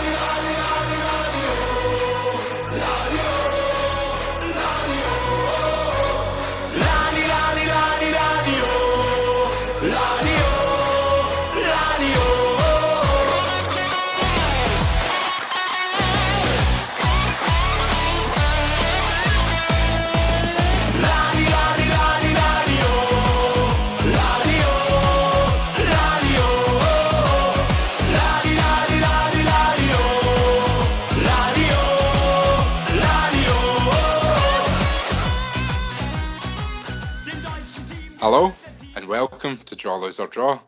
Hello, and welcome to Draw Lose or Draw,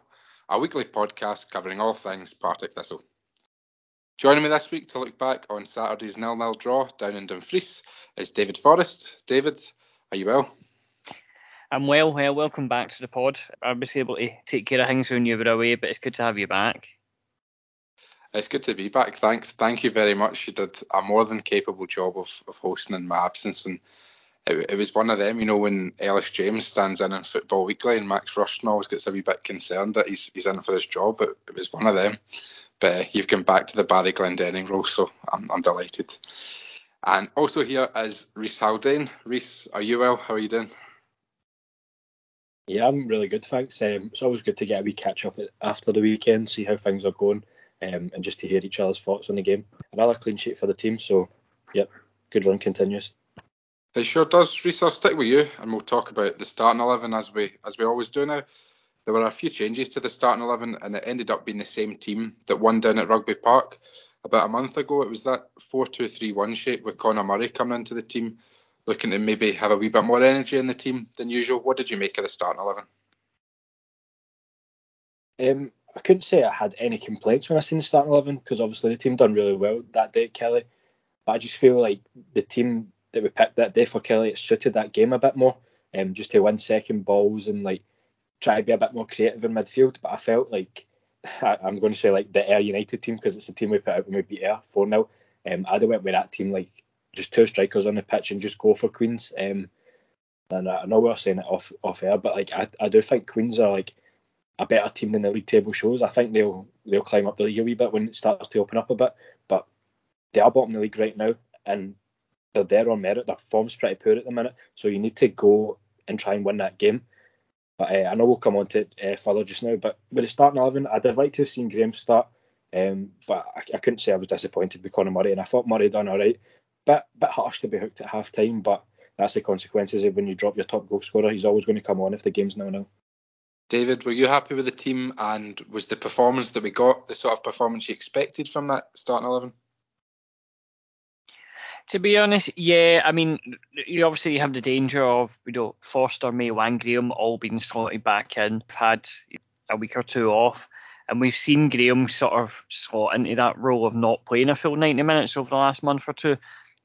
a weekly podcast covering all things Partick Thistle. Joining me this week to look back on Saturday's nil-nil draw down in Dumfries is David Forrest. David, are you well? I'm well. well. Welcome back to the pod. I was able to take care of things when you were away, but it's good to have you back. It's good to be back. Thanks. Thank you very much. You did a more than capable job of, of hosting in my absence, and it, it, was one of them, you know, when Ellis James stands in in Football Weekly and Max Rushden always gets a wee bit concerned that he's, he's in for his job, but it was one of them. But uh, you've come back to the Barry Glendenning role, so I'm, I'm delighted. And also here is Reese Haldane. Reese, are you well? How are you doing? Yeah, I'm really good, thanks. Um, it's always good to get a wee catch up after the weekend, see how things are going, um, and just to hear each other's thoughts on the game. Another clean sheet for the team, so yep, good run continues. It sure does. Reese, I'll stick with you, and we'll talk about the starting eleven as we as we always do now. There were a few changes to the starting eleven, and it ended up being the same team that won down at Rugby Park about a month ago. It was that four-two-three-one shape with Conor Murray coming into the team, looking to maybe have a wee bit more energy in the team than usual. What did you make of the starting eleven? Um, I couldn't say I had any complaints when I seen the starting eleven because obviously the team done really well that day, Killie. But I just feel like the team that we picked that day for Killie, it suited that game a bit more. Um, just to win second balls and like try to be a bit more creative in midfield. But I felt like I, am going to say like the Ayr United team because it's the team we put out when we beat Ayr 4 0. Um, I'd have went with that team like just two strikers on the pitch and just go for Queens. Um, and I know we're saying it off off air, but like I, I do think Queens are like a better team than the league table shows. I think they'll they'll climb up the league a wee bit when it starts to open up a bit. But they are bottom of the league right now, and they're there on merit. Their form's pretty poor at the minute, so you need to go and try and win that game. But uh, I know we'll come on to it uh, further just now. But with the starting eleven, I'd have liked to have seen Graham start, um, but I, I, couldn't say I was disappointed with Conor Murray, and I thought Murray done all right. Bit bit harsh to be hooked at half time, but that's the consequences of when you drop your top goal scorer. He's always going to come on if the game's nil nil. David, were you happy with the team, and was the performance that we got the sort of performance you expected from that starting eleven? To be honest, yeah. I mean, you obviously have the danger of you know Forster, May, and Graham all being slotted back in. We've had a week or two off, and we've seen Graham sort of slot into that role of not playing a full 90 minutes over the last month or two.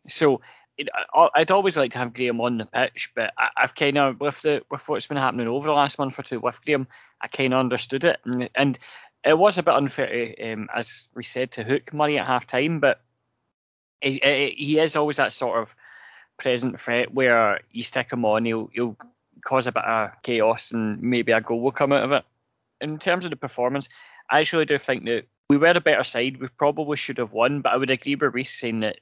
So it, I'd always like to have Graham on the pitch, but I, have kind of with the with what's been happening over the last month or two with Graham, I kind of understood it, and, and, it was a bit unfair, um, as we said, to hook Murray at half time, but he, he is always that sort of present threat where you stick him on, he'll he'll cause a bit of chaos and maybe a goal will come out of it. In terms of the performance, I actually do think that we were a better side. We probably should have won, but I would agree with Reese saying that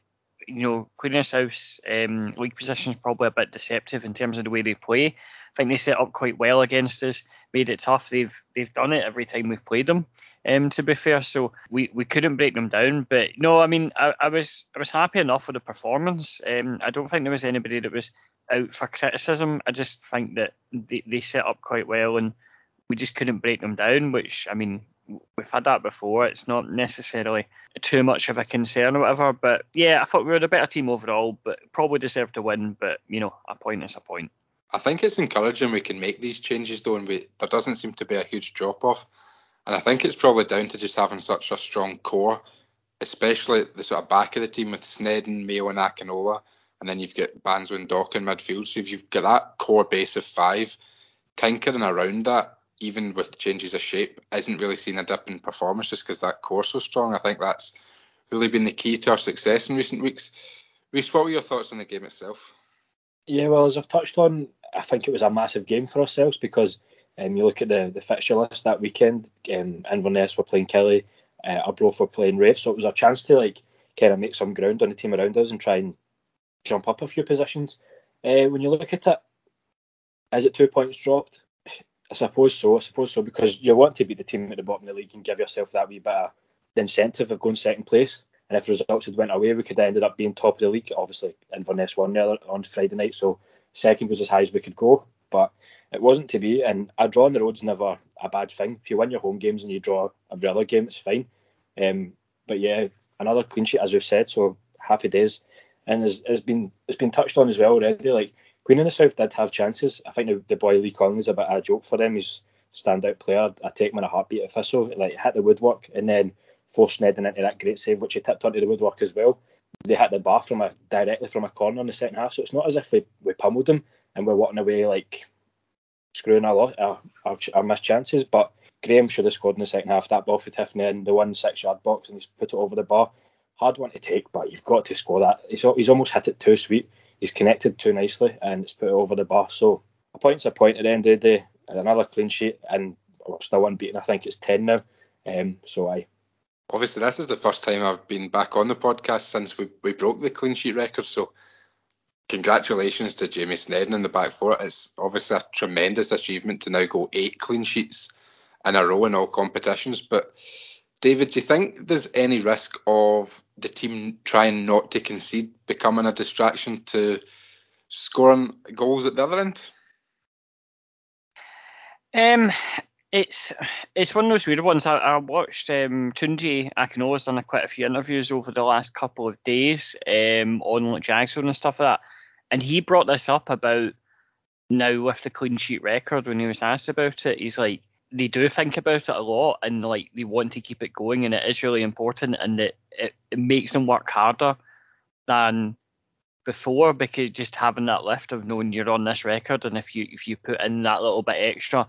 you know Queen House um, league position is probably a bit deceptive in terms of the way they play. I think they set up quite well against us, made it tough. They've they've done it every time we've played them. Um, to be fair, so we, we couldn't break them down. But no, I mean, I, I was I was happy enough with the performance. Um, I don't think there was anybody that was out for criticism. I just think that they, they set up quite well and we just couldn't break them down. Which I mean, we've had that before. It's not necessarily too much of a concern or whatever. But yeah, I thought we were a better team overall, but probably deserved to win. But you know, a point is a point. I think it's encouraging we can make these changes though, and we, there doesn't seem to be a huge drop off. And I think it's probably down to just having such a strong core, especially the sort of back of the team with Sneddon, Mayo, and Akinola, and then you've got Banzo and Dock in midfield. So if you've got that core base of five, tinkering around that, even with changes of shape, isn't really seeing a dip in performance just because that core's so strong. I think that's really been the key to our success in recent weeks. Reese, what were your thoughts on the game itself? Yeah, well, as I've touched on, I think it was a massive game for ourselves because um, you look at the, the fixture list that weekend, um, Inverness were playing Killie, uh, were playing Raith, so it was a chance to like kind of make some ground on the team around us and try and jump up a few positions. Uh, when you look at it, is it two points dropped? I suppose so. I suppose so because you want to beat the team at the bottom of the league and give yourself that wee bit of incentive of going second place. And if results had went away, we could have ended up being top of the league. Obviously, Inverness won there on Friday night, so second was as high as we could go. But it wasn't to be. And a draw on the road's never a bad thing. If you win your home games and you draw every other game, it's fine. Um, but yeah, another clean sheet as we've said. So happy days. And it's, it's been it's been touched on as well already. Like Queen of the South did have chances. I think the, the boy Lee is a bit of a joke for them. He's standout player. I take him in a heartbeat at Thistle. Like hit the woodwork and then forced Sneddon into that great save, which he tipped onto the woodwork as well. They hit the bar from a directly from a corner in the second half, so it's not as if we, we pummeled them and we're walking away like screwing our, our, our, our missed chances. But Graham should have scored in the second half. That ball for Tiffoney in the one six yard box and he's put it over the bar. Hard one to take, but you've got to score that. He's, he's almost hit it too sweet. He's connected too nicely and it's put it over the bar. So a point's a point at the end of the day. Another clean sheet and we're still unbeaten. I think it's 10 now. Um, so I obviously this is the first time I've been back on the podcast since we, we broke the clean sheet record. So congratulations to Jamie Sneddon in the back four. It's obviously a tremendous achievement to now go eight clean sheets in a row in all competitions. But David, do you think there's any risk of the team trying not to concede becoming a distraction to scoring goals at the other end? Um, it's it's one of those weird ones. I, I watched um, Tunji Akinola's done a, quite a few interviews over the last couple of days um, on like Jackson and stuff like that, and he brought this up about now with the clean sheet record when he was asked about it. He's like they do think about it a lot and like they want to keep it going and it is really important and it, it, it makes them work harder than before because just having that lift of knowing you're on this record and if you if you put in that little bit extra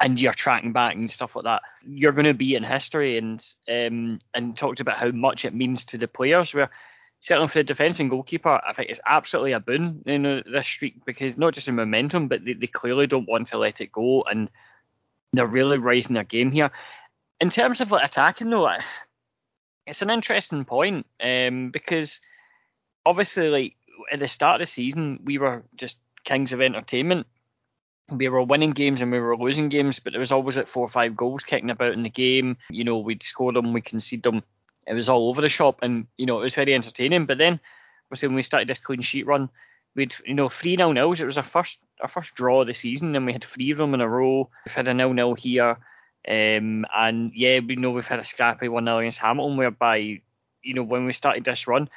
and you're tracking back and stuff like that, you're going to be in history and um, and talked about how much it means to the players. Where certainly for the defence and goalkeeper, I think it's absolutely a boon know this streak because not just in momentum, but they, they clearly don't want to let it go and they're really raising their game here. In terms of like attacking though, it's an interesting point um, because obviously like at the start of the season we were just kings of entertainment we were winning games and we were losing games, but there was always like four or five goals kicking about in the game. You know, we'd score them, we concede them. It was all over the shop, and you know, it was very entertaining. But then, obviously, when we started this clean sheet run, we'd you know three nil nils. It was our first our first draw of the season, and we had three of them in a row. We've had a nil nil here, um, and yeah, we know we've had a scrappy one nil against Hamilton, whereby you know when we started this run,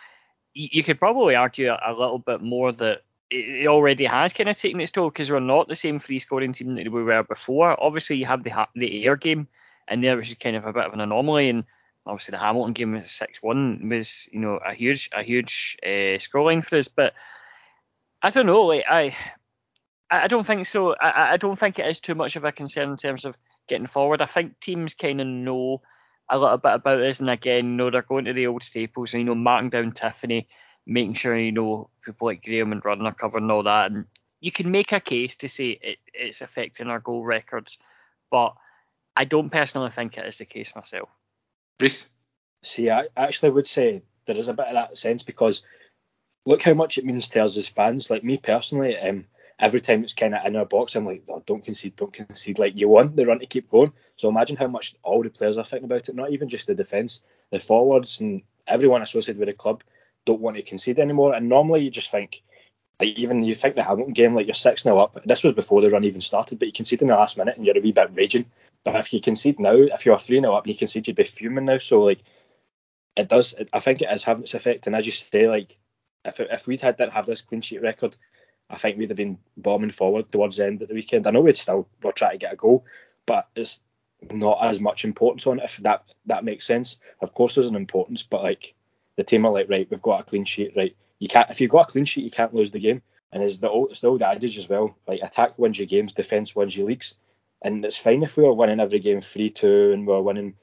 you, could probably argue a little bit more that it already has kind of taken its toll because we're not the same free scoring team that we were before. Obviously, you have the the Ayr game in there, which is kind of a bit of an anomaly, and obviously the Hamilton game was six one was you know a huge a huge uh, scoreline for us. But I don't know, like I I don't think so. I, I don't think it is too much of a concern in terms of getting forward. I think teams kind of know a little bit about this, and again, you know they're going to the old staples, and you know marking down Tiffoney making sure you know people like Graham and Rudden are covering all that. And you can make a case to say it, it's affecting our goal records, but I don't personally think it is the case myself. Reese? See, I actually would say there is a bit of that sense because look how much it means to us as fans. Like me personally, um, every time it's kind of in our box, I'm like, oh, don't concede, don't concede. Like you want the run to keep going. So imagine how much all the players are thinking about it. Not even just the defence, the forwards and everyone associated with the club don't want to concede anymore. And normally you just think, like even you think the Hamilton game, like you're 6 0 up. This was before the run even started, but you concede in the last minute and you're a wee bit raging. But if you concede now, if you're 3 0 up and you concede, you'd be fuming now. So, like, it does, I think it is having its effect. And as you say, like, if, if we'd had that have this clean sheet record, I think we'd have been bombing forward towards the end of the weekend. I know we'd still we're trying to get a goal, but it's not as much importance on it, if that that makes sense. Of course, there's an importance, but like the team are like, right, we've got a clean sheet, right? You can't if you've got a clean sheet, you can't lose the game. And it's the old, it's the old adage as well, like attack wins your games, defense wins your leagues. And it's fine if we were winning every game three two and we were winning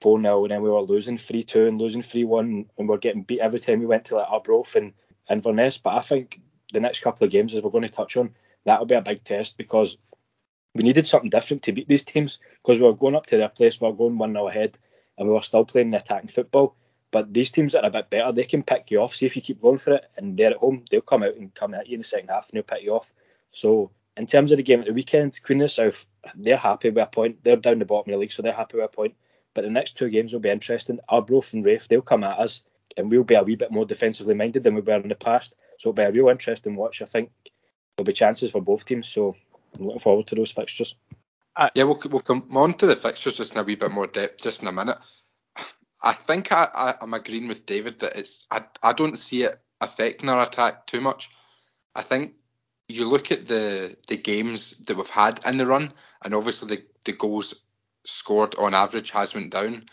four 0 and then we were losing three two and losing three one and we're getting beat every time we went to like Arbroath and Inverness. But I think the next couple of games, as we're going to touch on, that'll be a big test because we needed something different to beat these teams because we were going up to their place, we were going one 0 ahead, and we were still playing the attacking football. But these teams that are a bit better, they can pick you off. See if you keep going for it, and they're at home, they'll come out and come at you in the second half, and they'll pick you off. So in terms of the game at the weekend, Queen of the South, they're happy with a point. They're down the bottom of the league, so they're happy with a point. But the next two games will be interesting. Arbroath and Raith, they'll come at us, and we'll be a wee bit more defensively minded than we were in the past. So it'll be a real interesting watch. I think there'll be chances for both teams. So I'm looking forward to those fixtures. Uh, yeah, we'll, we'll come on to the fixtures just in a wee bit more depth just in a minute. I think I, I, am agreeing with David that it's I, I don't see it affecting our attack too much. I think you look at the the games that we've had in the run, and obviously the, the goals scored on average has went down.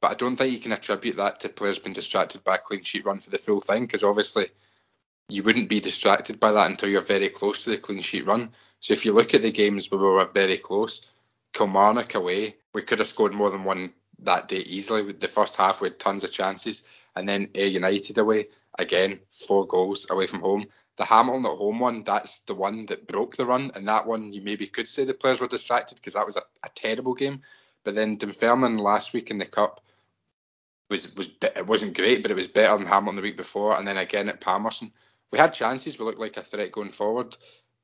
But I don't think you can attribute that to players being distracted by a clean sheet run for the full thing, because obviously you wouldn't be distracted by that until you're very close to the clean sheet run. So if you look at the games where we were very close, Kilmarnock away, we could have scored more than one that day easily. With the first half, we had tons of chances, and then Ayr United away, again four goals away from home. The Hamilton at home one, that's the one that broke the run, and that one you maybe could say the players were distracted because that was a, a terrible game. But then Dunfermline last week in the cup was was it wasn't great, but it was better than Hamilton the week before, and then again at Palmerston we had chances. We looked like a threat going forward.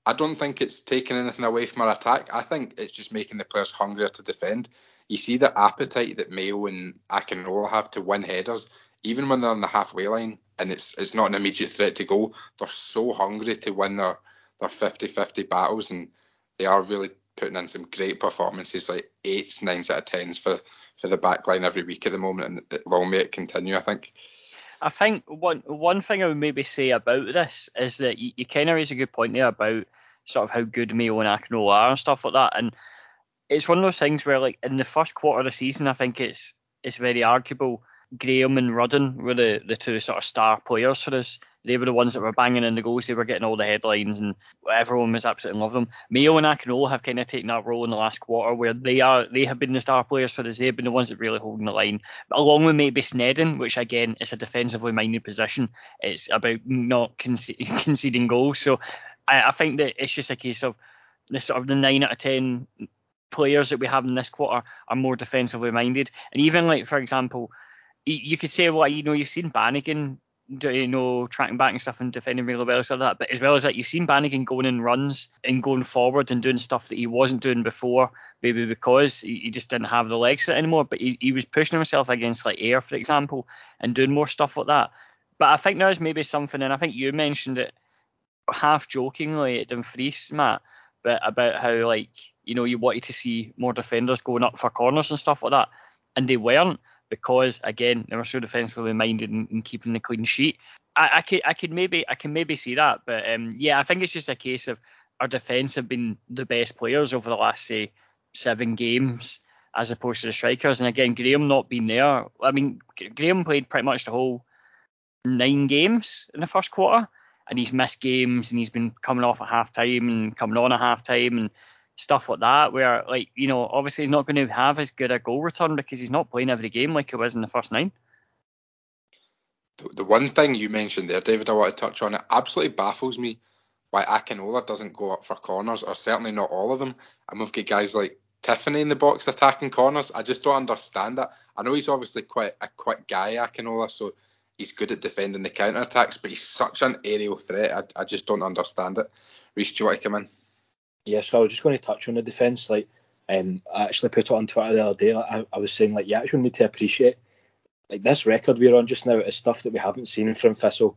I don't think it's taking anything away from our attack. I think it's just making the players hungrier to defend. You see the appetite that Mayo and Akinola have to win headers, even when they're on the halfway line and it's it's not an immediate threat to goal. They're so hungry to win their their 50-50 battles, and they are really putting in some great performances, like eights, nines out of tens for for the back line every week at the moment, and long may it continue. I think. I think one one thing I would maybe say about this is that you, you kind of raise a good point there about sort of how good Mayo and Akinola are and stuff like that. And it's one of those things where like in the first quarter of the season, I think it's it's very arguable. Graham and Rudden were the, the two sort of star players for us they were the ones that were banging in the goals. They were getting all the headlines, and everyone was absolutely in love with them. Mayo and Akinola have kind of taken that role in the last quarter, where they are they have been the star players for us. They've been the ones that really holding the line, along with maybe Sneddon, which again is a defensively minded position. It's about not conce- conceding goals. So I, I think that it's just a case of the sort of the nine out of ten players that we have in this quarter are more defensively minded, and even like for example you could say, well, you know, you've seen Bannigan you know, tracking back and stuff and defending really well, so that. But as well as that, you've seen Bannigan going in runs and going forward and doing stuff that he wasn't doing before, maybe because he, just didn't have the legs for it anymore. But he, he was pushing himself against like Ayr, for example, and doing more stuff like that. But I think there's maybe something, and I think you mentioned it half jokingly at Dumfries, Matt, but about how like you know you wanted to see more defenders going up for corners and stuff like that, and they weren't because again they were so defensively minded and, keeping the clean sheet. I, I could I could maybe I can maybe see that, but um, yeah, I think it's just a case of our defence have been the best players over the last say seven games as opposed to the strikers. And again, Graham not being there. I mean, Graham played pretty much the whole nine games in the first quarter, and he's missed games and he's been coming off at half time and coming on at half time and stuff like that, where like you know obviously he's not going to have as good a goal return because he's not playing every game like he was in the first nine. The one thing you mentioned there, David, I want to touch on it. Absolutely baffles me why Akinola doesn't go up for corners, or certainly not all of them. And we've got guys like Tiffoney in the box attacking corners. I just don't understand that. I know he's obviously quite a quick guy, Akinola, so he's good at defending the counter attacks, but he's such an aerial threat. I, I just don't understand it. Reese, do you want to come in? Yeah, so I was just going to touch on the defence. Like, um, I actually put it on Twitter the other day. I, I was saying like you actually need to appreciate like this record we're on just now is stuff that we haven't seen from Thistle.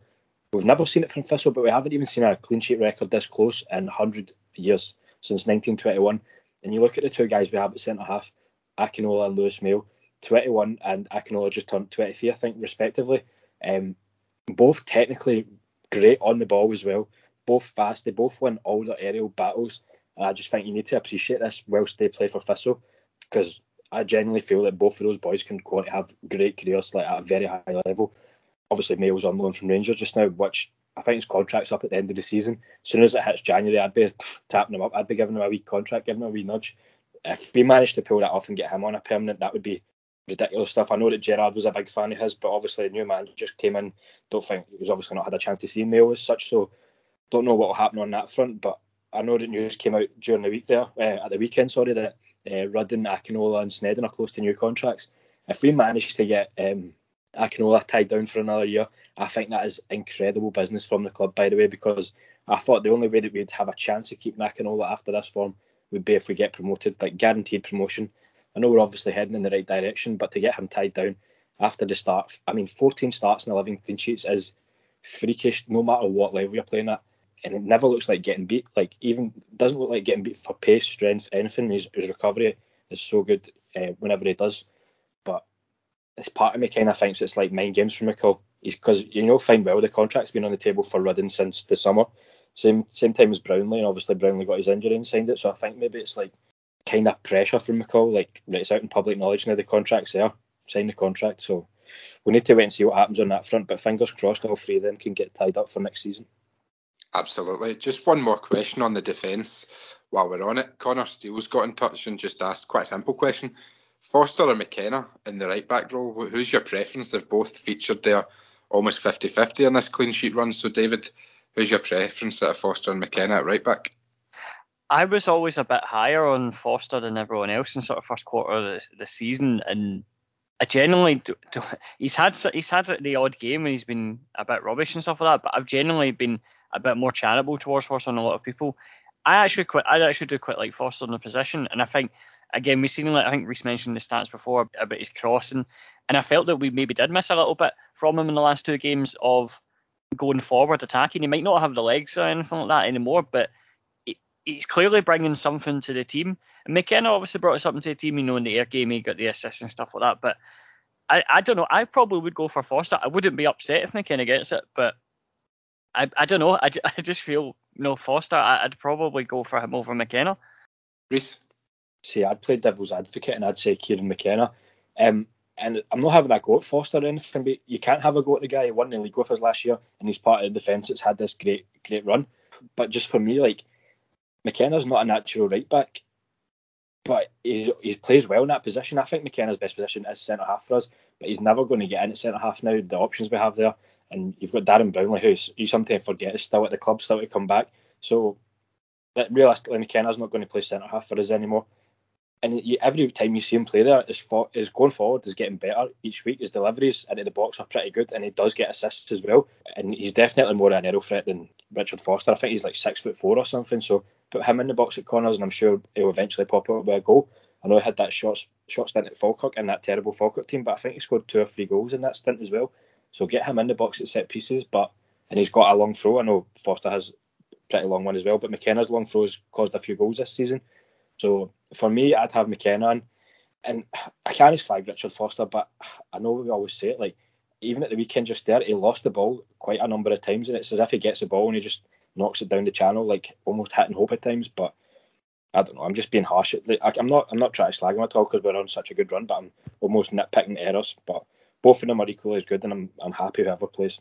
We've never seen it from Thistle, but we haven't even seen a clean sheet record this close in 100 years since 1921. And you look at the two guys we have at centre half, Akinola and Lewis Mayo, 21 and Akinola just turned 23, I think, respectively. Um, both technically great on the ball as well. Both fast. They both win all their aerial battles. I just think you need to appreciate this whilst they play for Thistle because I genuinely feel that both of those boys can go on to have great careers like at a very high level. Obviously, Mayo's on loan from Rangers just now, which I think his contract's up at the end of the season. As soon as it hits January, I'd be tapping him up. I'd be giving him a wee contract, giving him a wee nudge. If we managed to pull that off and get him on a permanent, that would be ridiculous stuff. I know that Gerrard was a big fan of his, but obviously a new man just came in. Don't think he was obviously not had a chance to see Mayo as such, so don't know what will happen on that front. But I know that news came out during the week there, uh, at the weekend, sorry, that uh, Rudden, Akinola, and Sneddon are close to new contracts. if we manage to get um, Akinola tied down for another year, I think that is incredible business from the club, by the way, because I thought the only way that we'd have a chance of keeping Akinola after this form would be if we get promoted, like guaranteed promotion. I know we're obviously heading in the right direction, but to get him tied down after the start, I mean, 14 starts and 11 clean sheets is freakish, no matter what level you're playing at. And it never looks like getting beat. Like even doesn't look like getting beat for pace, strength, anything. His, his recovery is so good uh, whenever he does. But it's part of me kind of thinks it's like mind games for McCall. He's because you know fine well the contract's been on the table for Rudden since the summer. Same same time as Brownlie, and obviously Brownlie got his injury and signed it. So I think maybe it's like kind of pressure from McCall. Like it's out in public knowledge now the contract's there, sign the contract. So we need to wait and see what happens on that front. But fingers crossed, all three of them can get tied up for next season. Absolutely. Just one more question on the defence while we're on it. Connor Steele's got in touch and just asked quite a simple question. Foster or McKenna in the right back role? Who's your preference? They've both featured there almost 50 50 in this clean sheet run. So, David, who's your preference at Foster and McKenna at right back? I was always a bit higher on Foster than everyone else in sort of first quarter of the, the season, and I generally do, do, he's had he's had the odd game and he's been a bit rubbish and stuff like that, but I've generally been a bit more charitable towards Foster than a lot of people. I actually quite I actually do quite like Foster in the position, and I think again we've seen like I think Reese mentioned the stats before about his crossing, and I felt that we maybe did miss a little bit from him in the last two games of going forward attacking. He might not have the legs or anything like that anymore, but he's clearly bringing something to the team. And McKenna obviously brought something to the team, you know, in the Ayr game, he got the assists and stuff like that. But I, I don't know. I probably would go for Foster. I wouldn't be upset if McKenna gets it, but I, I don't know. I, I just feel, no Foster, I, would probably go for him over McKenna. Reese? See, I'd play devil's advocate and I'd say Kieran McKenna. Um, and I'm not having a go at Foster or anything, but you can't have a go at the guy who won the league with us last year and he's part of the defence that's had this great, great run. But just for me, like, McKenna's not a natural right back, but he, he plays well in that position. I think McKenna's best position is centre half for us, but he's never going to get in at centre half now. The options we have there, and you've got Darren Brownlie, who's you sometimes forget is still at the club, still to come back. So that realistically, McKenna's not going to play centre half for us anymore. And he, every time you see him play there, his, for, his going forward is getting better each week. His deliveries into the box are pretty good, and he does get assists as well. And he's definitely more of an aerial threat than Richard Foster. I think he's like six foot four or something. So put him in the box at corners, and I'm sure he'll eventually pop up with a goal. I know he had that short short stint at Falkirk and that terrible Falkirk team, but I think he scored two or three goals in that stint as well. So get him in the box at set pieces, but and he's got a long throw. I know Foster has pretty long one as well, but McKenna's long throw has caused a few goals this season. So for me, I'd have McKenna in. And I can't slag Richard Foster, but I know we always say it, like, even at the weekend just there, he lost the ball quite a number of times, and it's as if he gets the ball and he just knocks it down the channel, like almost hitting hope at times. But I don't know, I'm just being harsh. Like, I'm not, I'm not trying to slag him at all because we're on such a good run, but I'm almost nitpicking errors. But both of them are equally as good, and I'm, I'm happy whoever plays.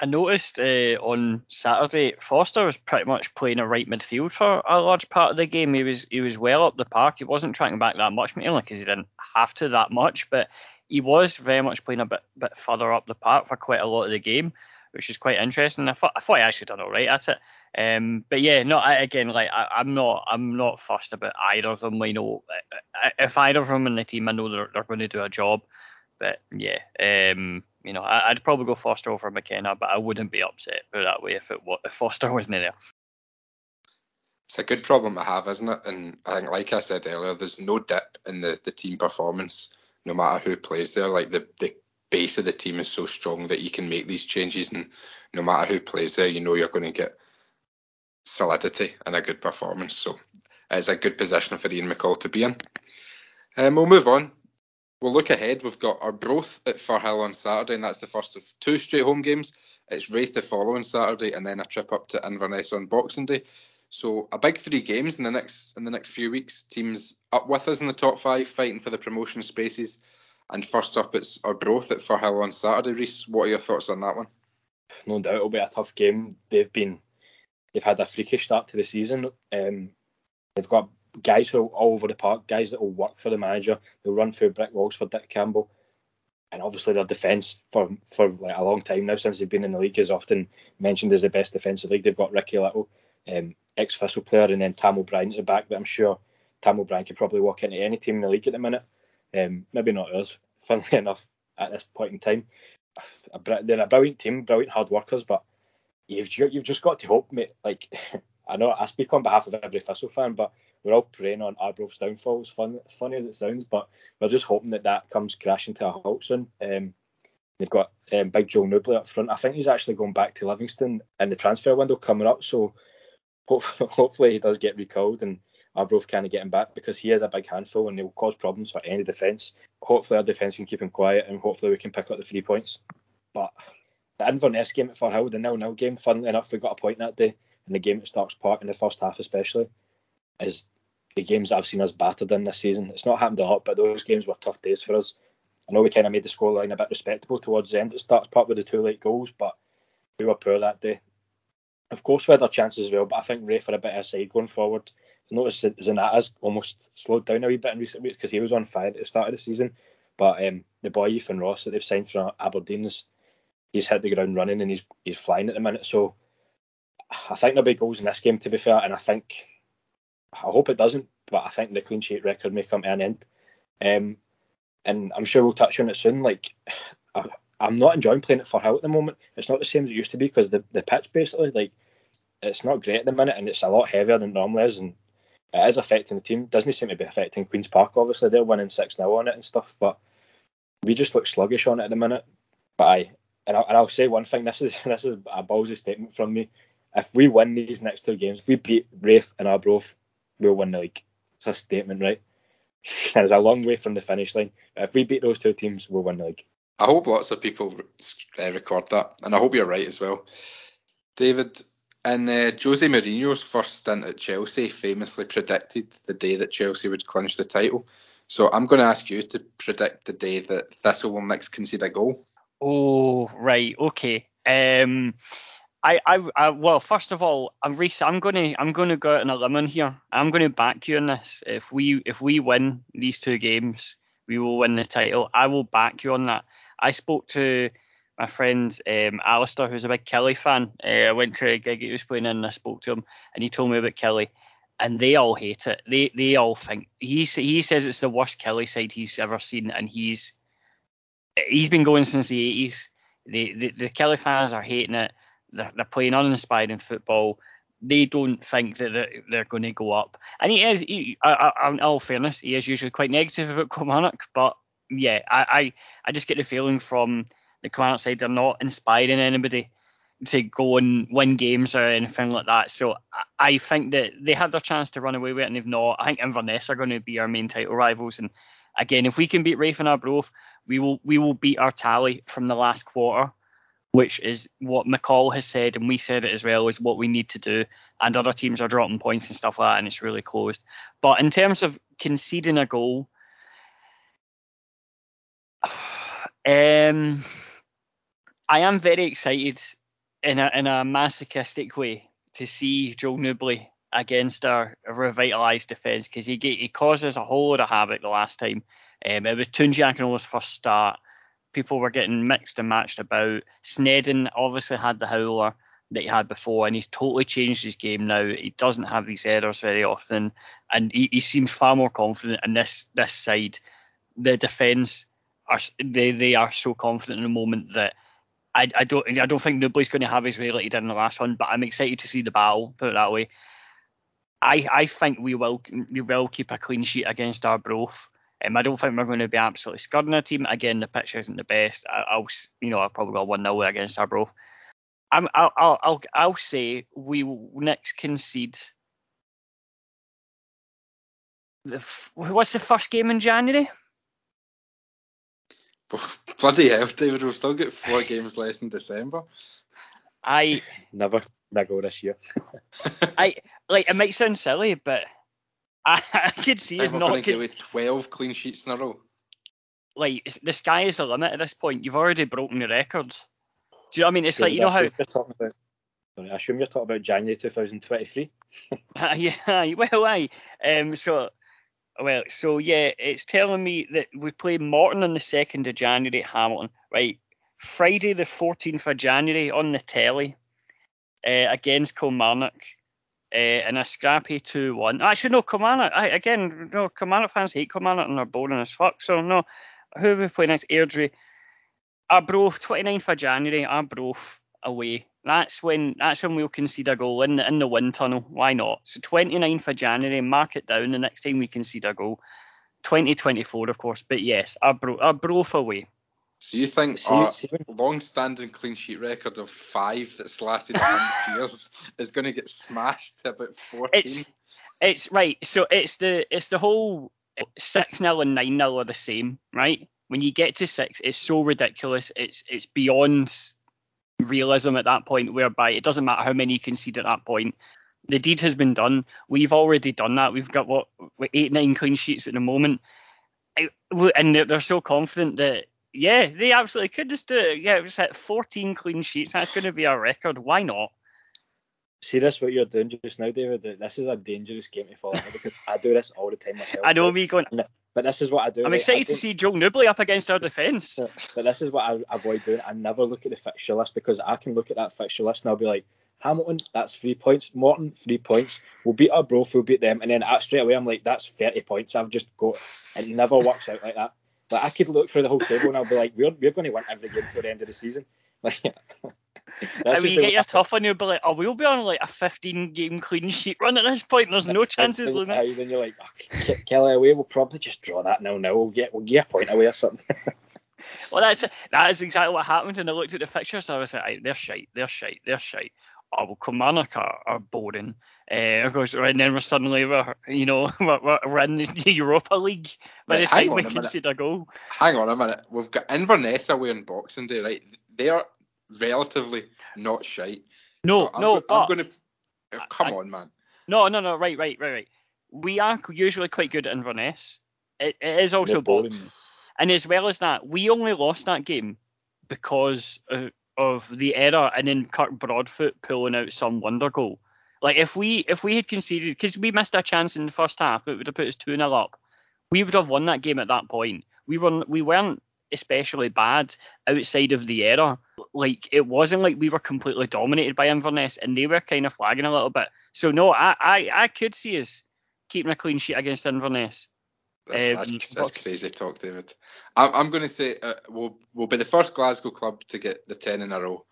I noticed uh, on Saturday Foster was pretty much playing a right midfield for a large part of the game. He was he was well up the park. He wasn't tracking back that much, mainly because he didn't have to that much, but he was very much playing a bit bit further up the park for quite a lot of the game, which is quite interesting. I thought I thought he actually done all right at it. Um, but yeah, no, I, again, like I, am not, I'm not fussed about either of them. You know, if either of them in the team, I know they're, they're going to do a job. But yeah, um, you know, I, would probably go Foster over McKenna, but I wouldn't be upset put that way if it if Foster wasn't there. It's a good problem to have, isn't it? And I think, like I said earlier, there's no dip in the, the team performance, no matter who plays there. Like the, the base of the team is so strong that you can make these changes, and no matter who plays there, you know you're going to get solidity and a good performance. So it's a good position for Ian McCall to be in. Um, we'll move on we'll look ahead. We've got our Arbroath at Firhill on Saturday, and that's the first of two straight home games. It's Raith the following Saturday, and then a trip up to Inverness on Boxing Day. So a big three games in the next in the next few weeks. Teams up with us in the top five, fighting for the promotion spaces. And first up, it's our Arbroath at Firhill on Saturday. Reese, what are your thoughts on that one? No doubt it'll be a tough game. They've been they've had a freakish start to the season. Um, they've got guys who are all over the park, guys that will work for the manager, they'll run through brick walls for Dick Campbell. And obviously their defence for for like a long time now since they've been in the league is often mentioned as the best defensive league. They've got Ricky Little, um, ex Thistle player, and then Tam O'Brien at the back. But I'm sure Tam O'Brien could probably walk into any team in the league at the minute. Um, maybe not us, funnily enough, at this point in time. They're a brilliant team, brilliant hard workers, but you've you've just got to hope, mate. Like I know I speak on behalf of every Thistle fan, but we're all praying on Arbroath's downfall. As fun, as funny as it sounds, but we're just hoping that that comes crashing to a halt soon. Um, they've got um, Big Joe Nouble up front. I think he's actually going back to Livingston in the transfer window coming up. So hopefully, hopefully he does get recalled and Arbroath kind of get him back because he is a big handful and he'll cause problems for any defence. Hopefully our defence can keep him quiet and hopefully we can pick up the three points. But the Inverness game at Firhill, the nil-nil game, funnily enough, we got a point that day. And the game at Starks Park in the first half especially is the games that I've seen us battered in this season. It's not happened a lot, but those games were tough days for us. I know we kind of made the scoreline a bit respectable towards the end at Starks Park with the two late goals, but we were poor that day. Of course, we had our chances as well, but I think Ray for a bit side going forward. I noticed that Zanatta's almost slowed down a wee bit in recent weeks because he was on fire at the start of the season. But um, the boy Ethan Ross that they've signed from Aberdeen he's hit the ground running and he's he's flying at the minute. So I think there'll be goals in this game to be fair, and I think I hope it doesn't, but I think the clean sheet record may come to an end. Um, and I'm sure we'll touch on it soon. Like I, am not enjoying playing it at Firhill at the moment. It's not the same as it used to be because the the pitch basically like it's not great at the minute and it's a lot heavier than normally is and it is affecting the team. It doesn't seem to be affecting Queens Park. Obviously, they're winning six 0 on it and stuff, but we just look sluggish on it at the minute. But I and, I, will say one thing. This is this is a ballsy statement from me. If we win these next two games, if we beat Raith and Arbroath, we'll win the league. It's a statement, right? and it's a long way from the finish line. If we beat those two teams, we'll win the league. I hope lots of people uh, record that, and I hope you're right as well. David, and uh, Jose Mourinho's first stint at Chelsea famously predicted the day that Chelsea would clinch the title. So I'm going to ask you to predict the day that Thistle will next concede a goal. Oh, right, okay. Um, I, I, I, well, first of all, I'm Reese. I'm gonna, I'm gonna go out on a limb here. I'm gonna back you on this. If we, if we win these two games, we will win the title. I will back you on that. I spoke to my friend um, Alistair, who's a big Killie fan. Uh, I went to a gig he was playing in and I spoke to him, and he told me about Killie, and they all hate it. They they all think he he says it's the worst Killie side he's ever seen, and he's he's been going since the 80s. The the, the Killie fans are hating it. They're, they're playing uninspiring football. They don't think that they're, they're going to go up. And he is, he, I, I, in all fairness, he is usually quite negative about Kilmarnock. But yeah, I, I, I just get the feeling from the Kilmarnock side they're not inspiring anybody to go and win games or anything like that. So I think that they had their chance to run away with it and they've not. I think Inverness are going to be our main title rivals. And again, if we can beat Raith and Arbroath, we will we will beat our tally from the last quarter, which is what McCall has said and we said it as well is what we need to do. And other teams are dropping points and stuff like that, and it's really closed. But in terms of conceding a goal, um I am very excited in a in a masochistic way to see Joe Nouble against our revitalised defence because he he caused us a whole lot of havoc the last time. Um, it was Tunji Akinola's first start. People were getting mixed and matched about. Sneddon obviously had the howler that he had before, and he's totally changed his game now. He doesn't have these errors very often, and he, he seems far more confident in this this side. The defence are they they are so confident in the moment that I, I don't I don't think nobody's going to have his way like he did in the last one, but I'm excited to see the battle. Put it that way. I I think we will we will keep a clean sheet against our Arbroath. Um, I don't think we're going to be absolutely scudding a team. Again, the pitch isn't the best. I, will you know I'll probably go one 0 against Arbroath. I'm I'll, I'll I'll I'll say we will next concede. The, what's the first game in January? Bloody hell, David, we've still got four games less in December. I never niggle this year. I like it might sound silly, but I, I could see it not. Going to twelve clean sheets in a row. Like the sky is the limit at this point. You've already broken the records. Do you know what I mean? It's like you know how. You're talking about, I assume you're talking about January 2023. uh, yeah, well, I um so well, so yeah, it's telling me that we play Morton on the second of January at Hamilton. Right, Friday the fourteenth of January on the telly uh, against Kilmarnock. Uh, in a scrappy 2-1. Actually, no, Kilmarnock. I, again, no, Kilmarnock fans hate Kilmarnock and they're boring as fuck. So no, who are we play next? Airdrie. Arbroath, 29th of January. Arbroath away. That's when that's when we'll concede a goal in the in the wind tunnel. Why not? So 29th of January, mark it down. The next time we concede a goal, 2024, of course. But yes, Arbroath, Arbroath away. So you think see, our see, long-standing clean sheet record of five that's lasted 100 years is going to get smashed to about 14? It's, it's right. So it's the it's the whole six 0 and nine 0 are the same, right? When you get to six, it's so ridiculous. It's it's beyond realism at that point, whereby it doesn't matter how many you concede at that point. The deed has been done. We've already done that. We've got what eight nine clean sheets at the moment, and they're so confident that yeah, they absolutely could just do it. Yeah, it was at 14 clean sheets. That's going to be a record. Why not? See this what you're doing just now, David. This is a dangerous game to fall into because I do this all the time myself. I know me going. But this is what I do. I'm excited to see Joe Nouble up against our defence. But this is what I avoid doing. I never look at the fixture list because I can look at that fixture list and I'll be like, Hamilton, that's three points. Morton, three points. We'll beat our bro, we'll beat them. And then uh, straight away, I'm like, that's 30 points. I've just got. It never works out like that. Like I could look through the whole table and I'll be like, we're we're going to win every game to the end of the season. Like, I mean, you get your tough on, you'll be like, oh, we'll be on like a 15 game clean sheet run at this point. There's no chances, Then you're like, oh, Killie away, we'll probably just draw that now. Now we'll get we'll get a point away or something. well, that's that is exactly what happened. And I looked at the fixtures, so I was like, they're shite, they're shite, they're shite. Oh, well, Kilmarnock are, are boring. Uh, of course, and then we're suddenly we're you know we're, we're in the Europa League by right, the time we concede a goal. Hang on a minute, we've got Inverness away on Boxing Day, right? They are relatively not shite. No, so no, I'm, I'm going to come I, on, man. No, no, no, right, right, right, right. We are usually quite good at Inverness. It, it is also boring, and as well as that, we only lost that game because of, of the error and then Kirk Broadfoot pulling out some wonder goal. Like if we if we had conceded because we missed a chance in the first half, it would have put us two 0 up. We would have won that game at that point. We were we weren't especially bad outside of the error. Like it wasn't like we were completely dominated by Inverness, and they were kind of flagging a little bit. So no, I I, I could see us keeping a clean sheet against Inverness. That's, um, that's, that's crazy talk, David. I'm, I'm going to say uh, we'll we'll be the first Glasgow club to get the ten in a row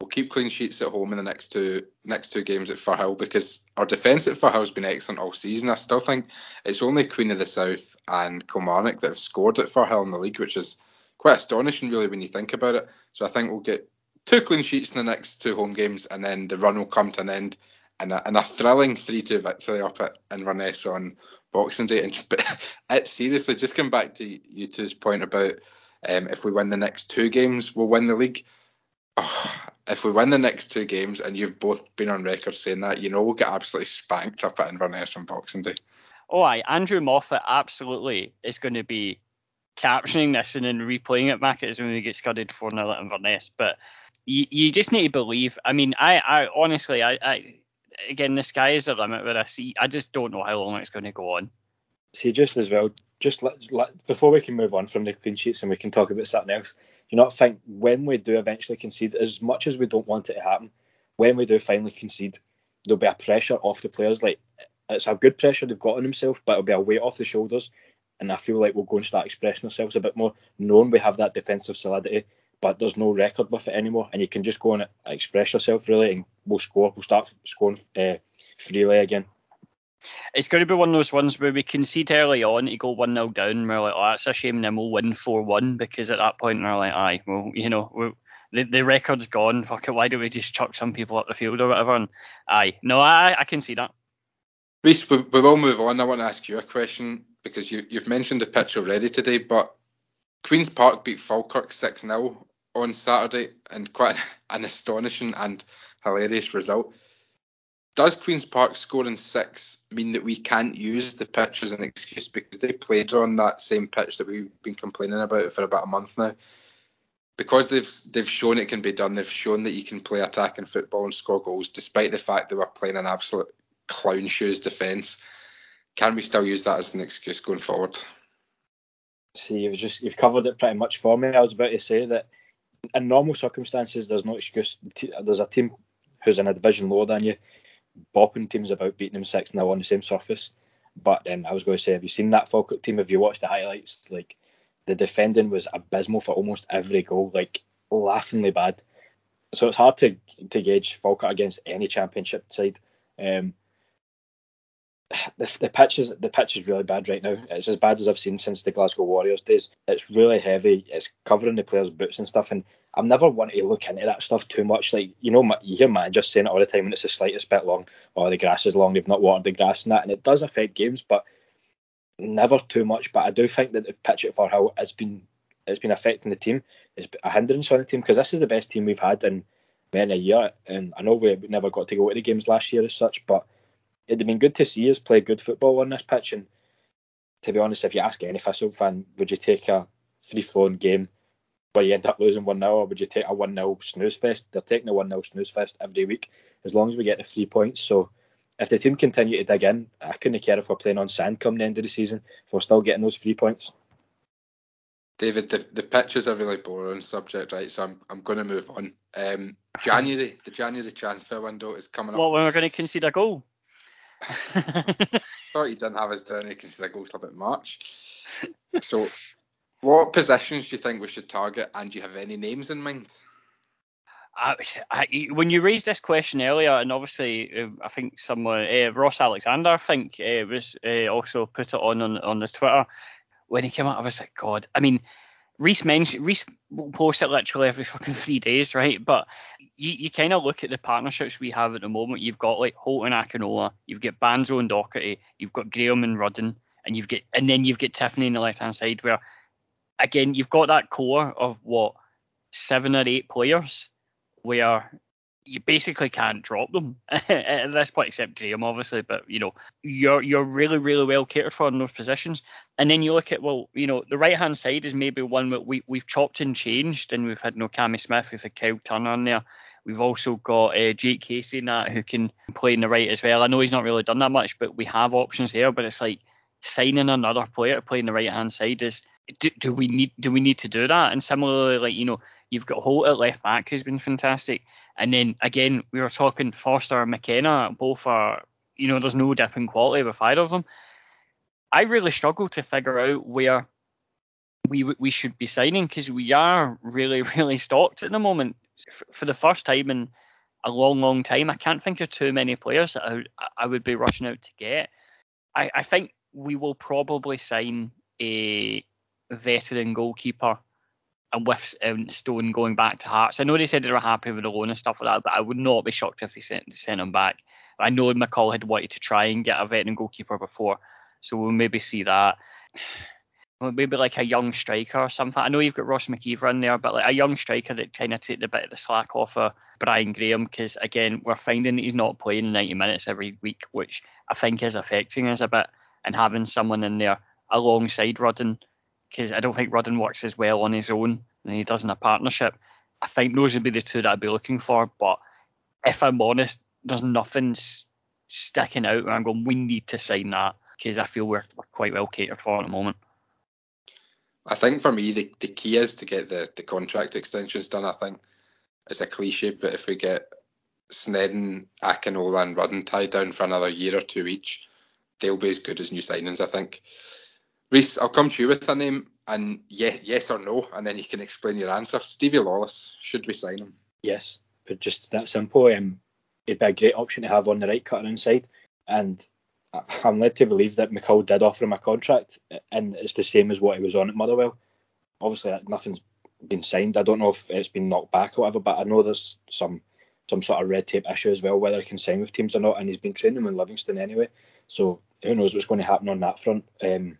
we'll keep clean sheets at home in the next two next two games at Firhill because our defence at Firhill has been excellent all season. I still think it's only Queen of the South and Kilmarnock that have scored at Firhill in the league, which is quite astonishing really when you think about it. So I think we'll get two clean sheets in the next two home games, and then the run will come to an end. And a, and a thrilling 3-2 victory up at Inverness on Boxing Day. And it, seriously, just come back to you two's point about um, if we win the next two games, we'll win the league. Oh, if we win the next two games, and you've both been on record saying that, you know we'll get absolutely spanked up at Inverness on Boxing Day. Oh, aye, Andrew Moffat absolutely is going to be captioning this and then replaying it back as when we get scudded for 0 at Inverness. But you, you just need to believe. I mean, I, I honestly, I, I again, the sky is the limit with this. I just don't know how long it's going to go on. See, just as well, just let, let, before we can move on from the clean sheets and we can talk about something else, you not think when we do eventually concede, as much as we don't want it to happen, when we do finally concede, there'll be a pressure off the players. Like it's a good pressure they've got on themselves, but it'll be a weight off the shoulders. And I feel like we'll go and start expressing ourselves a bit more, knowing we have that defensive solidity, but there's no record with it anymore. And you can just go and express yourself really, and we'll score. We'll start scoring uh, freely again it's going to be one of those ones where we concede early on to go 1 0 down. And we're like, oh, that's a shame. And then we'll win 4 1 because at that point, we're like, aye, well, you know, the, the record's gone. Fuck it, why don't we just chuck some people up the field or whatever? And aye, no, I, I can see that. Reese, we, we will move on. I want to ask you a question because you, you've mentioned the pitch already today, but Queen's Park beat Falkirk 6 0 on Saturday and quite an astonishing and hilarious result does Queen's Park scoring six mean that we can't use the pitch as an excuse because they played on that same pitch that we've been complaining about for about a month now? Because they've they've shown it can be done, they've shown that you can play attacking football and score goals, despite the fact they were playing an absolute clown shoes defence. Can we still use that as an excuse going forward? See, you've just you've covered it pretty much for me. I was about to say that in normal circumstances, there's no excuse. There's a team who's in a division lower than you bopping teams about beating them 6 0 on the same surface. But then I was going to say, have you seen that Falkirk team? Have you watched the highlights? Like the defending was abysmal for almost every goal, like laughingly bad. So it's hard to to gauge Falkirk against any championship side. Um, the, the pitch is the pitch is really bad right now. It's as bad as I've seen since the Glasgow Warriors days. It's really heavy. It's covering the players' boots and stuff. And I'm never one to look into that stuff too much. Like you know, you hear man just saying it all the time when it's the slightest bit long, or the grass is long, they've not watered the grass and that, and it does affect games, but never too much. But I do think that the pitch at Firhill has been it's been affecting the team. It's a hindrance on the team because this is the best team we've had in many a year. And I know we never got to go to the games last year as such, but it'd have been good to see us play good football on this pitch. And to be honest, if you ask any Thistle fan, would you take a free flowing game where you end up losing 1 0, or would you take a 1 0 snooze fest? They're taking a 1 0 snooze fest every week as long as we get the three points. So if the team continue to dig in, I couldn't care if we're playing on sand come the end of the season if we're still getting those three points. David, the, the pitch is a really boring subject, right? So I'm, I'm going to move on. Um, January, the January transfer window is coming up. Well, when we're going to concede a goal. Thought you didn't have his us down to consider goal club at March. So, what positions do you think we should target, and do you have any names in mind? I, I, when you raised this question earlier, and obviously uh, I think someone, uh, Ross Alexander, I think uh, was uh, also put it on, on on the Twitter when he came out. I was like, God. I mean, Reese mentioned Reese posts it literally every fucking three days, right? But you, you kind of look at the partnerships we have at the moment. You've got like Holt and Akinola, you've got Banzo and Docherty, you've got Graham and Rudden, and you've got and then you've got Tiffoney on the left hand side where again you've got that core of what seven or eight players where you basically can't drop them at this point, except Graham, obviously. But you know, you're you're really really well catered for in those positions. And then you look at well, you know, the right hand side is maybe one that we we've chopped and changed, and we've had no Cammy Smith, we've had Kyle Turner there. We've also got uh, Jake Hastie in that who can play in the right as well. I know he's not really done that much, but we have options there. But it's like signing another player to play in the right hand side is do, do we need do we need to do that? And similarly, like you know, you've got Holt at left back who's been fantastic. And then again, we were talking Foster and McKenna, both are, you know, there's no dip in quality with either of them. I really struggle to figure out where we we should be signing because we are really really stocked at the moment. For the first time in a long long time, I can't think of too many players that I, I would be rushing out to get. I, I think we will probably sign a veteran goalkeeper and with um, Stone going back to Hearts. I know they said they were happy with the loan and stuff like that, but I would not be shocked if they sent, sent him back. I know McCall had wanted to try and get a veteran goalkeeper before, so we'll maybe see that. Maybe like a young striker or something. I know you've got Ross McKeever in there, but like a young striker that kind of take the bit of the slack off of Brian Graham, because again, we're finding that he's not playing 90 minutes every week, which I think is affecting us a bit. And having someone in there alongside Rudden because I don't think Rudden works as well on his own than he does in a partnership. I think those would be the two that I'd be looking for. But if I'm honest, there's nothing sticking out where I'm going, we need to sign that because I feel we're, we're, quite well catered for at the moment. I think for me, the, the key is to get the, the contract extensions done. I think it's a cliche, but if we get Sneddon, Akinola, and Rudden tied down for another year or two each, they'll be as good as new signings, I think. Reese, I'll come to you with a name, and yeah, yes or no, and then you can explain your answer. Stevie Lawless, should we sign him? Yes, but just that simple. Um, it'd be a great option to have on the right cutter inside, and I'm led to believe that McCall did offer him a contract, and it's the same as what he was on at Motherwell. Obviously, nothing's been signed. I don't know if it's been knocked back or whatever, but I know there's some some sort of red tape issue as well, whether he can sign with teams or not. And he's been training with Livingston anyway, so who knows what's going to happen on that front. Um,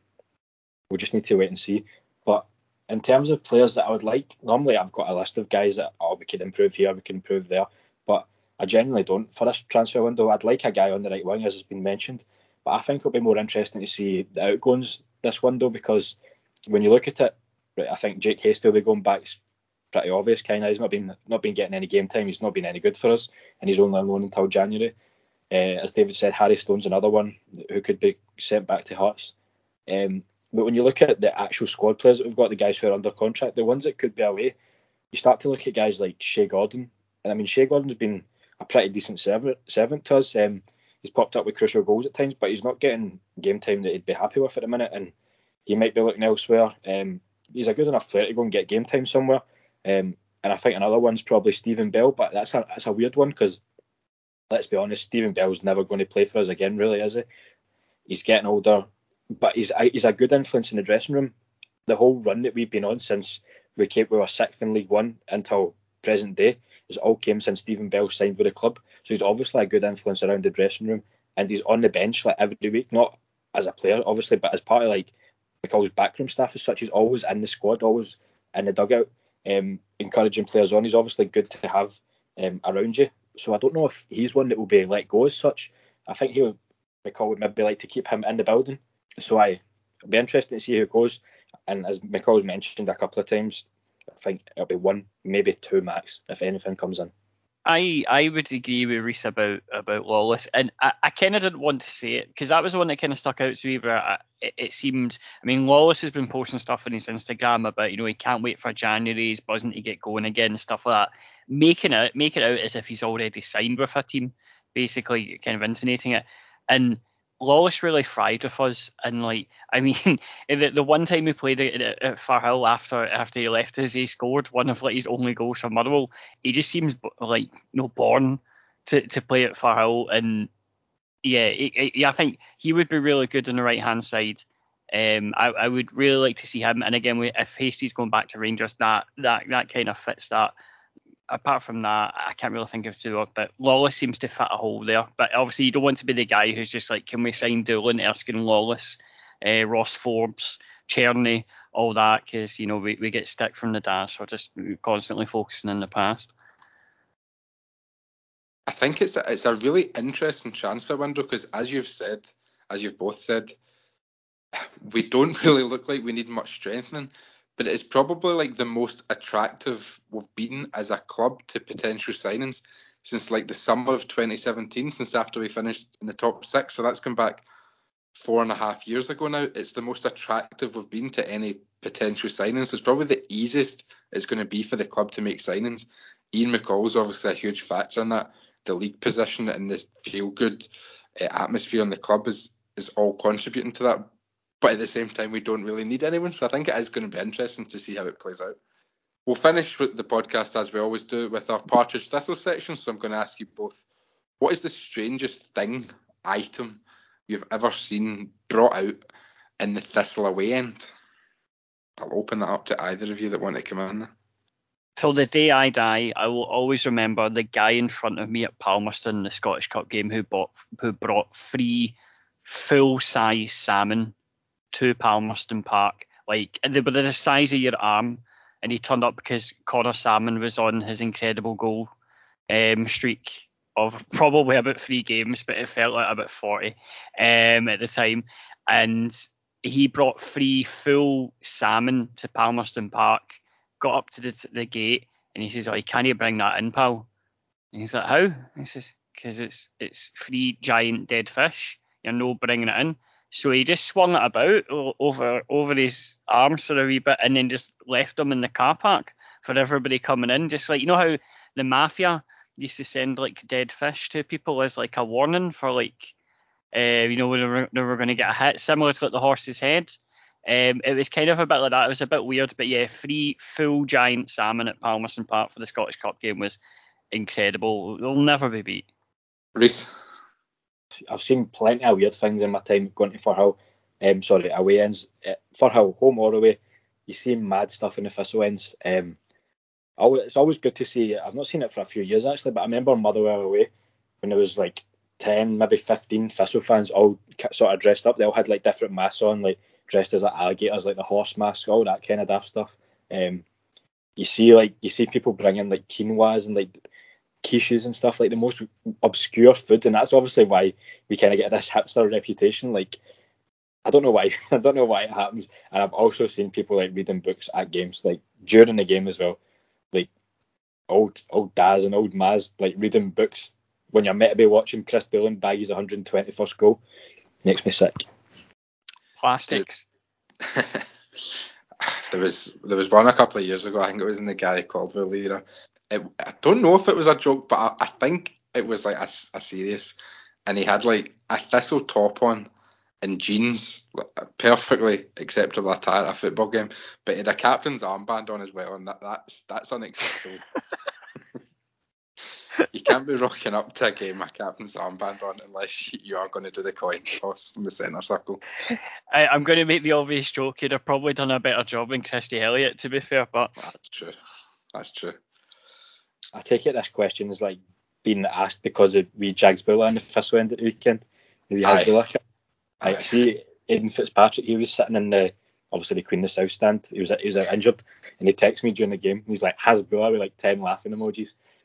we just need to wait and see. But in terms of players that I would like, normally I've got a list of guys that oh we could improve here, we can improve there, but I generally don't for this transfer window. I'd like a guy on the right wing, as has been mentioned, but I think it'll be more interesting to see the outgoings this window because when you look at it, I think Jake Hastie will be going back. It's pretty obvious, kind of. He's not been not been getting any game time. He's not been any good for us, and he's only on loan until January. Uh, as David said, Harry Stone's another one who could be sent back to Hearts. Um, but when you look at the actual squad players that we've got, the guys who are under contract, the ones that could be away, you start to look at guys like Shea Gordon. And I mean, Shea Gordon's been a pretty decent servant, servant to us. Um, he's popped up with crucial goals at times, but he's not getting game time that he'd be happy with at the minute, and he might be looking elsewhere. Um, he's a good enough player to go and get game time somewhere. Um, and I think another one's probably Stephen Bell, but that's a that's a weird one because let's be honest, Stephen Bell's never going to play for us again, really, is he? He's getting older, but he's a, he's a good influence in the dressing room. The whole run that we've been on since we came we were sixth in League One until present day has all came since Stephen Bell signed with the club. So he's obviously a good influence around the dressing room, and he's on the bench like every week, not as a player obviously, but as part of like McCall's backroom staff as such. He's always in the squad, always in the dugout, um, encouraging players on. He's obviously good to have um, around you. So I don't know if he's one that will be let go as such. I think he would, McCall would maybe like to keep him in the building. So I it'll be interesting to see how it goes. And as McCall's mentioned a couple of times, I think it'll be one, maybe two max if anything comes in. I I would agree with Reese about about Lawless, and I, I kind of didn't want to say it because that was the one that kind of stuck out to me. Where I, it, it, seemed, I mean, Lawless has been posting stuff on his Instagram about you know he can't wait for January, he's buzzing to get going again, stuff like that, making it make it out as if he's already signed with a team, basically kind of intonating it, and Lawless really thrived with us, and like I mean, the, the one time we played at, at Firhill after after he left us, he scored one of like his only goals for Motherwell. He just seems like you know born to, to play at Firhill, and yeah, yeah, I think he would be really good on the right hand side. Um, I, I would really like to see him, and again, if Hastie's going back to Rangers, that that that kind of fits that apart from that, I can't really think of two. But Lawless seems to fit a hole there. But obviously, you don't want to be the guy who's just like, can we sign Doolan, Erskine, Lawless, uh, Ross Forbes, Cherny, all that? Because you know we, we get stick from the dance. We're just constantly focusing in the past. I think it's a, it's a really interesting transfer window because, as you've said, as you've both said, we don't really look like we need much strengthening but it is probably like the most attractive we've been as a club to potential signings since like the summer of 2017, since after we finished in the top six. So that's come back four and a half years ago now. It's the most attractive we've been to any potential signings. So it's probably the easiest it's going to be for the club to make signings. Ian McCall's obviously a huge factor in that. The league position and the feel good uh, atmosphere in the club is is all contributing to that but at the same time, we don't really need anyone. So I think it is going to be interesting to see how it plays out. We'll finish with the podcast as we always do with our partridge thistle section. So I'm going to ask you both what is the strangest thing, item you've ever seen brought out in the thistle away end? I'll open that up to either of you that want to come in. Till the day I die, I will always remember the guy in front of me at Palmerston in the Scottish Cup game who bought who brought three full size salmon to Palmerston Park. Like they were the size of your arm, and he turned up because Conor Sammon was on his incredible goal um, streak of probably about three games, but it felt like about 40 um, at the time. And he brought three full salmon to Palmerston Park, got up to the, the gate, and he says, "Oh, can you bring that in, pal?" And he's like, "How?" He says, "Because it's it's three giant dead fish. You're no bringing it in." So he just swung it about over over his arms for a wee bit, and then just left them in the car park for everybody coming in. Just like you know how the mafia used to send like dead fish to people as like a warning for like, uh, you know, when they were, were going to get a hit, similar to like the horse's head. Um, it was kind of a bit like that. It was a bit weird, but yeah, three full giant salmon at Palmerston Park for the Scottish Cup game was incredible. They'll never be beat. Reese. I've seen plenty of weird things in my time going to Firhill. Um, sorry, away ends. Uh, Firhill, home or away, you see mad stuff in the Thistle ends. Um, it's always good to see. I've not seen it for a few years actually, but I remember Motherwell away when there was like 10, maybe 15 Thistle fans all sort of dressed up. They all had like different masks on, like dressed as like alligators, like the horse mask, all that kind of daft stuff. Um, you see like you see people bringing like quinoas and like quiches and stuff like the most obscure food, and that's obviously why we kind of get this hipster reputation. Like, I don't know why, I don't know why it happens. And I've also seen people like reading books at games, like during the game as well, like old old Daz and old Maz, like reading books when you're meant to be watching Chris Bullen bag his 121st goal. Makes me sick. Plastics. there was there was one a couple of years ago. I think it was in the Gary Caldwell era, it, I don't know if it was a joke, but I, I, think it was like a, a serious, and he had like a thistle top on and jeans, perfectly acceptable attire at a football game. But he had a captain's armband on as well, and that, that's that's unacceptable. you can't be rocking up to a game with a captain's armband on unless you are going to do the coin toss in the centre circle. I, am going to make the obvious joke. He'd have probably done a better job than Christie Elliott, to be fair, but that's true. That's true. I take it this question is like being asked because of we Jags Buller in the first end of the weekend. Maybe luck. I see Aidan Fitzpatrick. He was sitting in the obviously the Queen of the South stand. He was he was injured, and he texted me during the game. He's like, "Has Buller with like ten laughing emojis."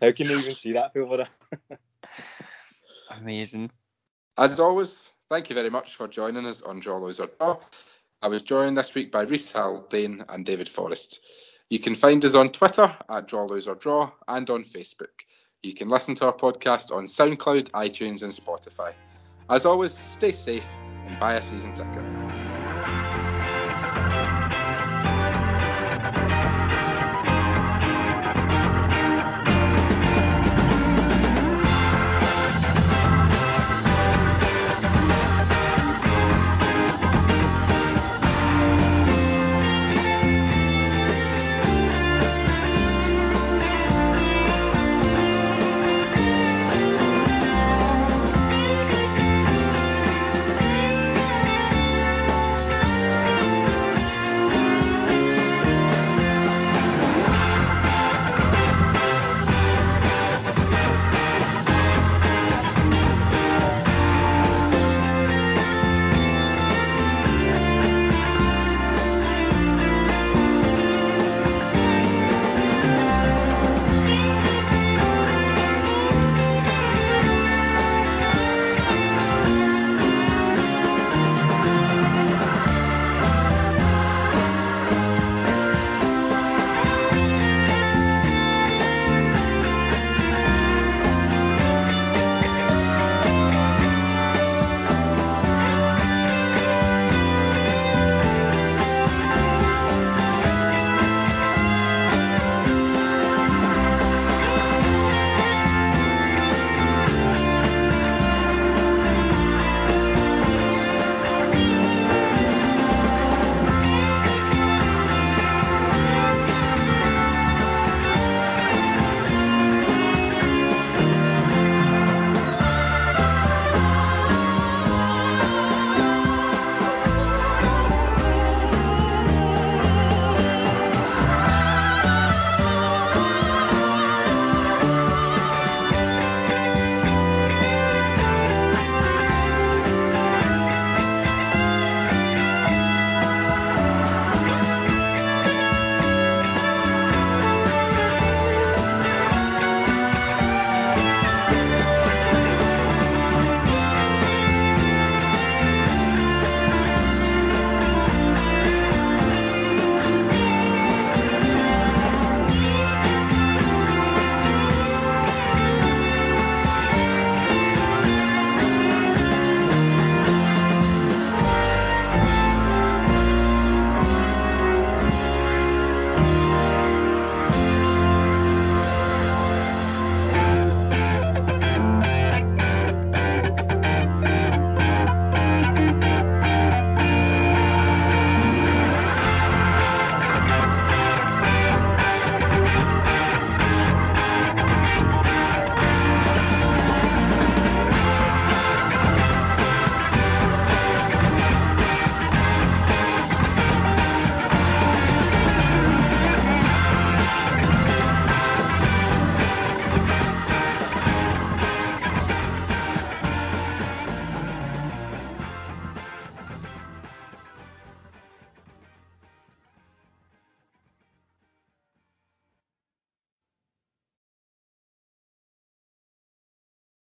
How can you even see that over there? Amazing. As always, thank you very much for joining us on Draw Lose or I was joined this week by Reese Haldane and David Forrest. You can find us on Twitter at Draw Draw and on Facebook. You can listen to our podcast on SoundCloud, iTunes, and Spotify. As always, stay safe and buy a season ticket.